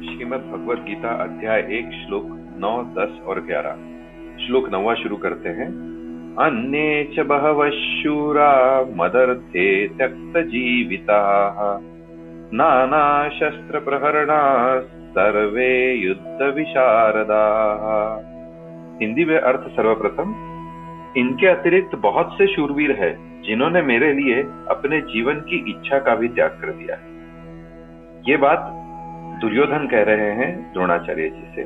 श्रीमद् भगवत गीता अध्याय एक, श्लोक नौ, दस और ग्यारह। श्लोक नवा शुरू करते हैं। अन्य च बहवः शूरा मदर्थे त्यक्तजीविताः। नानाशस्त्रप्रहरणा सर्वे युद्ध विशारदाः हिंदी में अर्थ सर्वप्रथम, इनके अतिरिक्त बहुत से शूरवीर हैं, जिन्होंने मेरे लिए अपने जीवन की इच्छा का भी त्याग कर दिया है। ये बात दुर्योधन कह रहे हैं द्रोणाचार्य जी से।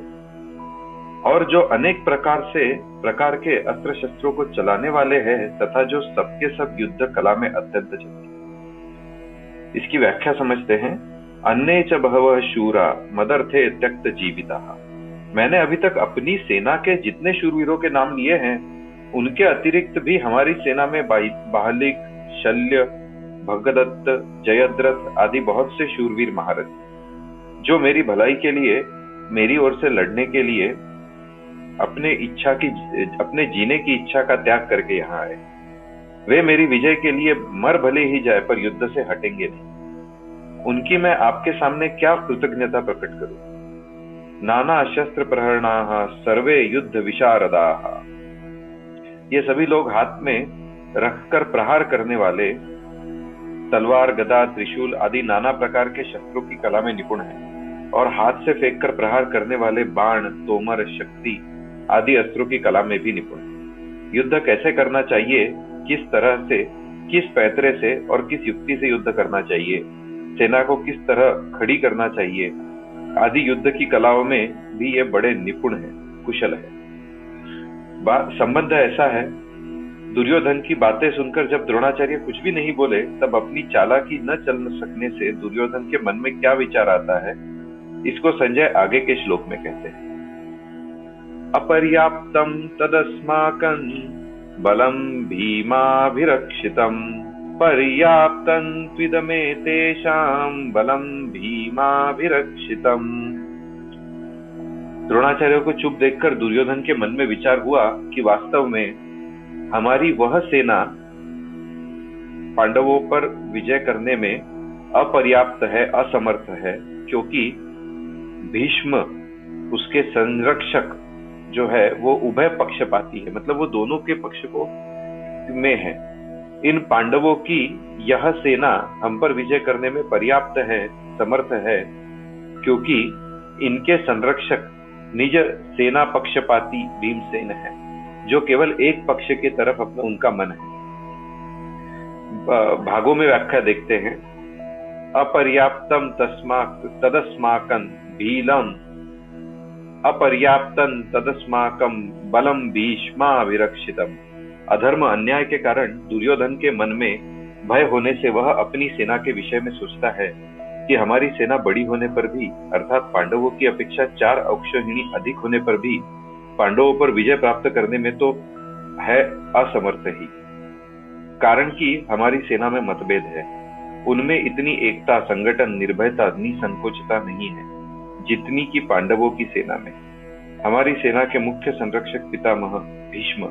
और जो अनेक प्रकार से, प्रकार के अस्त्र शस्त्रों को चलाने वाले हैं तथा जो सबके सब युद्ध कला में अत्यंत चलते इसकी व्याख्या समझते हैं। अन्य च बहव शूरा थे त्यक्त जीविता। मैंने अभी तक अपनी सेना के जितने शूरवीरों के नाम लिए हैं, उनके अतिरिक्त भी हमारी सेना में बाहलिक, शल्य, भगदत्त, जयद्रथ आदि बहुत से शूरवीर महारथ जो मेरी भलाई के लिए, मेरी ओर से लड़ने के लिए, अपने इच्छा की, अपने जीने की इच्छा का त्याग करके यहाँ आए। वे मेरी विजय के लिए मर भले ही जाए, पर युद्ध से हटेंगे नहीं। उनकी मैं आपके सामने क्या कृतज्ञता प्रकट करूँ? नाना शस्त्र प्रहरणा, सर्वे युद्ध विशारदा। ये सभी लोग हाथ में रखकर प्रहार करने वाले, तलवार, गदा, त्रिशूल आदि नाना प्रकार के शस्त्रों की कला में निपुण हैं। और हाथ से फेंक कर प्रहार करने वाले बाण, तोमर, शक्ति आदि अस्त्रों की कला में भी निपुण। युद्ध कैसे करना चाहिए, किस तरह से, किस पैतरे से और किस युक्ति से युद्ध करना चाहिए, सेना को किस तरह खड़ी करना चाहिए, आदि युद्ध की कलाओं में भी ये बड़े निपुण है, कुशल है। संबंध ऐसा है, दुर्योधन की बातें सुनकर जब द्रोणाचार्य कुछ भी नहीं बोले, तब अपनी चालाकी न चल सकने से दुर्योधन के मन में क्या विचार आता है? इसको संजय आगे के श्लोक में कहते हैं। अपर्याप्तम तदस्माकं बलम भीमाभिरक्षितम पर्याप्तं त्विदमेतेषां बलम भीमाभिरक्षितम द्रोणाचार्य को चुप देखकर दुर्योधन के मन में विचार हुआ कि वास्तव में हमारी वह सेना पांडवों पर विजय करने में अपर्याप्त है, असमर्थ है, क्योंकि भीष्म, उसके संरक्षक जो है, वो उभय पक्षपाती है। मतलब वो दोनों के पक्ष को में है। इन पांडवों की यह सेना हम पर विजय करने में पर्याप्त है, समर्थ है, क्योंकि इनके संरक्षक निज सेना पक्षपाती भीमसेन है, जो केवल एक पक्ष की तरफ़ अपना, उनका मन है। भागों में व्याख्या देखते हैं। अपर्याप्तम तस्मा तदस्माकन भीलम अपर्याप्तन तदस्माकम बलम भीष्मा विरक्षितम अधर्म अन्याय के कारण दुर्योधन के मन में भय होने से वह अपनी सेना के विषय में सोचता है कि हमारी सेना बड़ी होने पर भी, अर्थात पांडवों की अपेक्षा चार अक्षहिणी अधिक होने पर भी, पांडवों पर विजय प्राप्त करने में तो है असमर्थ ही। कारण कि हमारी सेना में मतभेद है। उनमें इतनी एकता, संगठन, निर्भयता, निसंकोचता नहीं है। जितनी की पांडवों की सेना में। हमारी सेना के मुख्य संरक्षक पितामह भीष्म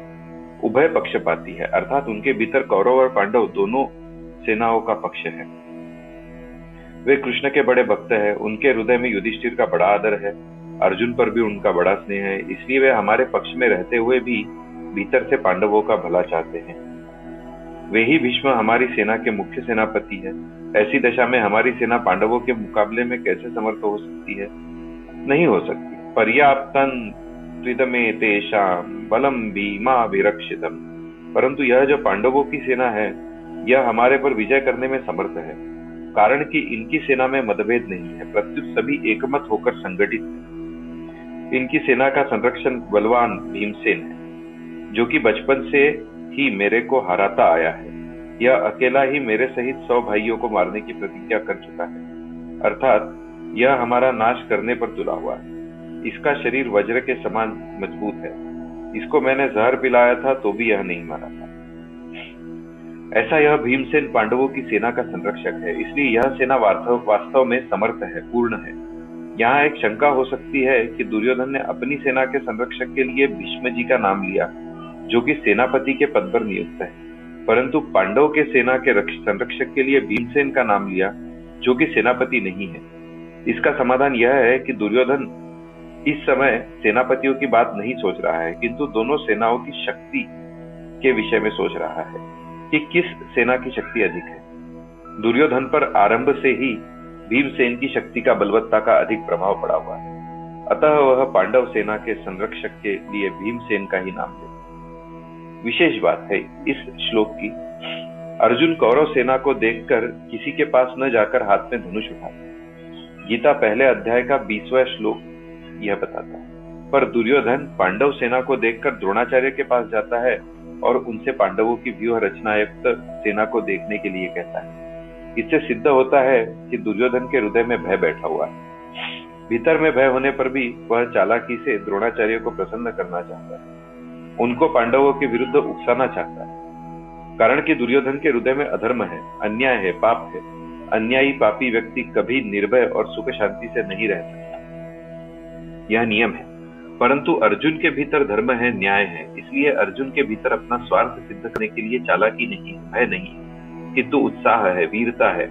उभय पक्षपाती है, अर्थात उनके भीतर कौरव और पांडव दोनों सेनाओं का पक्ष है। वे कृष्ण के बड़े भक्त हैं, उनके हृदय में युधिष्ठिर का बड़ा आदर है, अर्जुन पर भी उनका बड़ा स्नेह है, इसलिए वे हमारे पक्ष में रहते हुए भी भीतर से पांडवों का भला चाहते हैं। वे ही भीष्म हमारी सेना के मुख्य सेनापति है। ऐसी दशा में हमारी सेना पांडवों के मुकाबले में कैसे समर्थ हो सकती है? नहीं हो सकती। पर्याप्तन तेषाम बलम भीमा विरक्षितम। परंतु यह जो पांडवों की सेना है, यह हमारे पर विजय करने में समर्थ है। कारण कि इनकी सेना में मतभेद नहीं है, प्रत्युत सभी एकमत होकर संगठित है। इनकी सेना का संरक्षण बलवान भीमसेन है, जो कि बचपन से ही मेरे को हराता आया है। यह अकेला ही मेरे सहित सौ भाइयों को मारने की प्रतिज्ञा कर चुका है। अर्थात, यह हमारा नाश करने पर तुला हुआ है। इसका शरीर वज्र के समान मज़बूत है। इसको मैंने जहर पिलाया था तो भी यह नहीं मारा था। ऐसा यह भीमसेन पांडवों की सेना का संरक्षक है। इसलिए यह सेना वास्तव में समर्थ है, पूर्ण है। यहाँ एक शंका हो सकती है कि दुर्योधन ने अपनी सेना के संरक्षक के लिए भीष्म जी का नाम लिया। जो कि सेनापति के पद पर नियुक्त है। परंतु पांडव के सेना के संरक्षक के लिए भीमसेन का नाम लिया, जो कि सेनापति नहीं है। इसका समाधान यह है कि दुर्योधन इस समय सेनापतियों की बात नहीं सोच रहा है, किंतु दोनों सेनाओं की शक्ति के विषय में सोच रहा है कि किस सेना की शक्ति अधिक है। दुर्योधन पर आरंभ से ही भीमसेन की शक्ति का बलवत्ता का अधिक प्रभाव पड़ा हुआ है। अतः वह पांडव सेना के संरक्षक के लिए भीमसेन का ही नाम ले विशेष बात है इस श्लोक की। अर्जुन कौरव सेना को देखकर किसी के पास न जाकर हाथ में धनुष उठाता गीता पहले अध्याय का बीसवा श्लोक यह बताता है। पर दुर्योधन पांडव सेना को देखकर द्रोणाचार्य के पास जाता है और उनसे पांडवों की व्यूह रचनायुक्त सेना को देखने के लिए कहता है। इससे सिद्ध होता है कि दुर्योधन के हृदय में भय बैठा हुआ है। भीतर में भय होने पर भी वह चालाकी से द्रोणाचार्य को प्रसन्न करना चाहता है। उनको पांडवों के विरुद्ध उकसाना चाहता है। कारण कि दुर्योधन के हृदय में अधर्म है, अन्याय है, पाप है। अन्यायी पापी व्यक्ति कभी निर्भय और सुख शांति से नहीं रह सकता। यह नियम है। परंतु अर्जुन के भीतर धर्म है, न्याय है। इसलिए अर्जुन के भीतर अपना स्वार्थ सिद्ध करने के लिए चालाकी नहीं, भय नहीं। किंतु उत्साह है, वीरता है।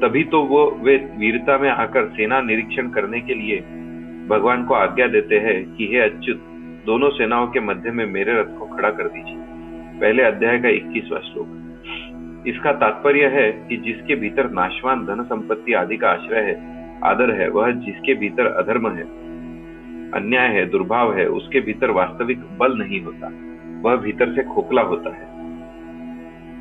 तभी तो वो, वे वीरता में आकर सेना निरीक्षण करने के लिए भगवान को आज्ञा देते हैं कि हे अच्युत दोनों सेनाओं के मध्य में मेरे रथ को खड़ा कर दीजिए। पहले अध्याय का इक्कीसवा श्लोक। इसका तात्पर्य है कि जिसके भीतर नाशवान धन संपत्ति आदि का आश्रय है, आदर है, वह जिसके भीतर अधर्म है, अन्याय है, दुर्भाव है, उसके भीतर वास्तविक बल नहीं होता, वह भीतर से खोखला होता है,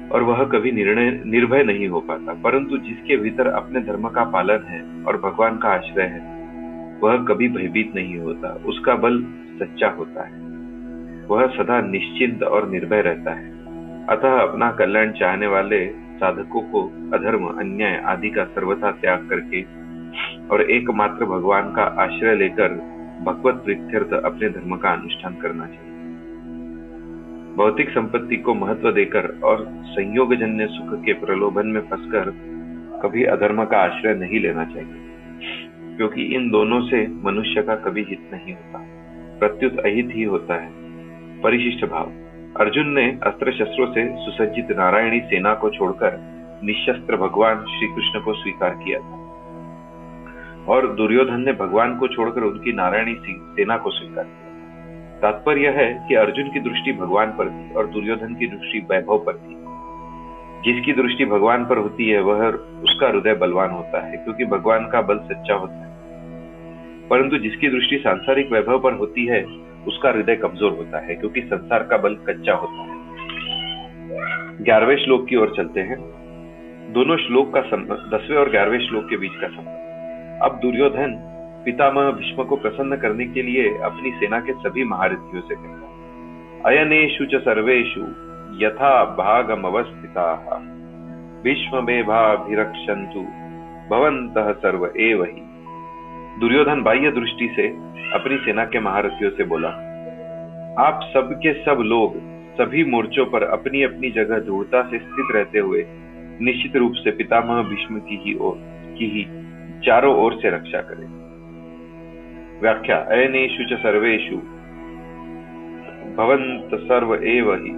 और वह कभी निर्णय, निर्भय नहीं हो पाता, परंतु जिसके भीतर अपने धर्म का पालन है और भगवान का आश्रय है, वह कभी भयभीत नहीं होता, उसका बल सच्चा होता है। वह सदा निश्चिंत और निर्भय रहता है। अतः अपना कल्याण चाहने वाले साधकों को अधर्म, अन्याय आदि का सर्वथा त्याग करके और एकमात्र भगवान का आश्रय लेकर भगवत प्रीत्यर्थ अपने धर्म का अनुष्ठान करना चाहिए। भौतिक संपत्ति को महत्व देकर और संयोग जन्य सुख के प्रलोभन में फंसकर कभी अधर्म का आश्रय नहीं लेना चाहिए, क्योंकि इन दोनों से मनुष्य का कभी हित नहीं होता। प्रत्युत अहित ही होता है। परिशिष्ट भाव। अर्जुन ने अस्त्र शस्त्रों से सुसज्जित नारायणी सेना को छोड़कर निशस्त्र भगवान श्री कृष्ण को स्वीकार किया था। और दुर्योधन ने भगवान को छोड़कर उनकी नारायणी सेना को स्वीकार किया तात्पर्य है कि अर्जुन की दृष्टि भगवान पर थी और दुर्योधन की दृष्टि वैभव पर थी। जिसकी दृष्टि भगवान पर होती है, वह उसका हृदय बलवान होता है, क्योंकि भगवान का बल सच्चा होता है। परंतु जिसकी दृष्टि सांसारिक वैभव पर होती है, उसका हृदय कमज़ोर होता है, क्योंकि संसार का बल कच्चा होता है। ग्यारहवें श्लोक की ओर चलते हैं। दोनों श्लोक का संबंध दसवें और ग्यारहवें श्लोक के बीच का संबंध। अब दुर्योधन पितामह भीष्म को प्रसन्न करने के लिए अपनी सेना के सभी महारथियों से कहता है अयनेशु च सर्वेशु यथा भागमवस्थिता। भीष्म मेभाभिरक्षन्तु भवंत सर्व एव ही। दुर्योधन बाह्य दृष्टि से अपनी सेना के महारथियों से बोला, आप सबके सब लोग सभी मोर्चों पर अपनी अपनी जगह दृढ़ता से स्थित रहते हुए निश्चित रूप से पितामह भीष्म की ही ओर, की ही चारों ओर से रक्षा करें। व्याख्या अयनेशु च सर्वेशु भवंत सर्व एव ही।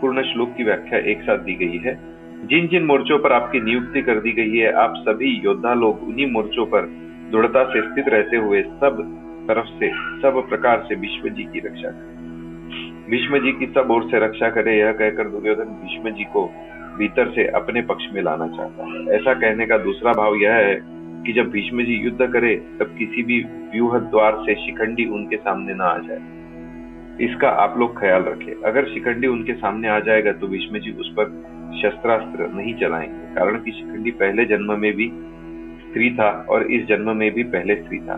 पूर्ण श्लोक की व्याख्या एक साथ दी गई है। जिन जिन मोर्चों पर आपकी नियुक्ति कर दी गई है, आप सभी योद्धा लोग उन्हीं मोर्चों पर दृढ़ता से स्थित रहते हुए सब तरफ़ से, सब प्रकार से भीष्म जी की रक्षा करे। भीष्म जी की सब ओर से रक्षा करे, यह कहकर दुर्योधन भीष्म जी को भीतर से अपने पक्ष में लाना चाहता है। ऐसा कहने का दूसरा भाव यह है कि जब भीष्म जी युद्ध करे, तब किसी भी व्यूह द्वार से शिखंडी उनके सामने ना आ जाए। इसका आप लोग ख्याल रखें। अगर शिखंडी उनके सामने आ जाएगा तो भीष्म जी उस पर शस्त्रास्त्र नहीं चलाएँगे, कारण कि शिखंडी पहले जन्म में भी स्त्री था और इस जन्म में भी पहले स्त्री था।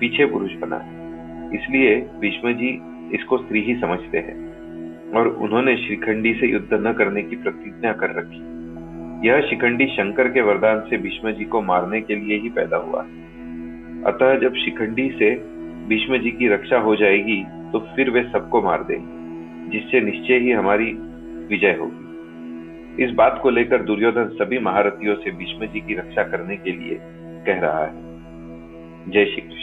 पीछे पुरुष बना। है इसलिए भीष्म जी इसको स्त्री ही समझते हैं और उन्होंने शिखंडी से युद्ध न करने की प्रतिज्ञा कर रखी। यह शिखंडी शंकर के वरदान से भीष्म जी को मारने के लिए ही पैदा हुआ। अतः जब शिखंडी से भीष्म जी की रक्षा हो जाएगी तो फिर वे सबको मार देंगे, जिससे निश्चय ही हमारी विजय होगी। इस बात को लेकर दुर्योधन सभी महारथियों से भीष्म जी की रक्षा करने के लिए कह रहा है। जय श्री कृष्ण।